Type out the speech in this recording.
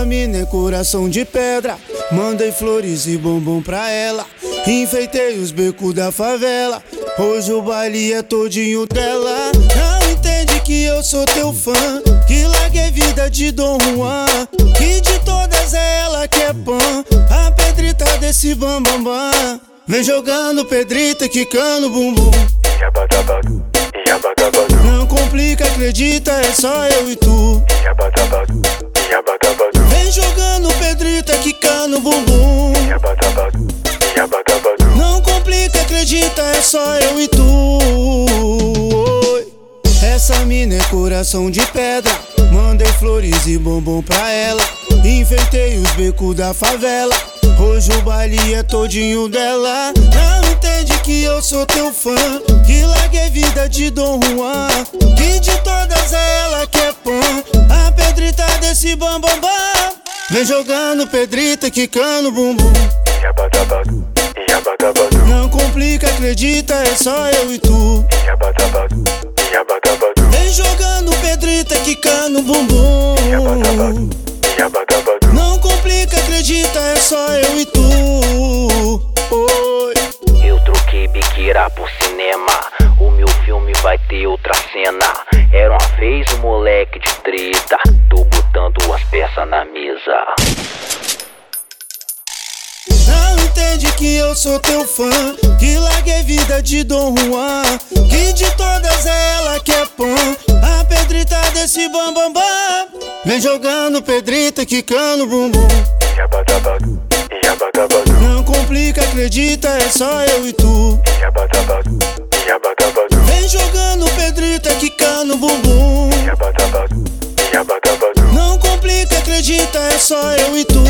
mina é coração de pedra. Mandei flores e bombom pra ela. Enfeitei os becos da favela. Hoje o baile é todinho dela. Não entende que eu sou teu fã. Que larguei vida de Dom Juan. Que de todas é ela que é pão. A pedrita desse bambambam. Bam, bam. Vem jogando pedrita, quicando bumbum. Não complica, acredita, é só eu e tu. Jogando pedrita, quicando bumbum. Não complica, acredita, é só eu e tu. Essa mina é coração de pedra. Mandei flores e bombom pra ela. Enfeitei os becos da favela. Hoje o baile é todinho dela. Não entende que eu sou teu fã. Que larguei vida de Dom Juan. Que de todas é ela que é pão. A pedrita desse bambambam. Bam, bam. Vem jogando pedrita, quicando bumbum. Não complica, acredita, é só eu e tu. Vem jogando pedrita, quicando bumbum. Não complica, acredita, é só eu e tu. Oi. Eu troquei biqueira por cinema. Vai ter outra cena. Era uma vez um moleque de treta. Tô botando as peças na mesa. Não entende que eu sou teu fã. Que larguei vida de Dom Juan. Que de todas é ela que é pão. A pedrita desse bambambam. Bam, bam. Vem jogando pedrita, quicando bumbum. Não complica, acredita, é só eu e tu. Acredita, é só eu e tu.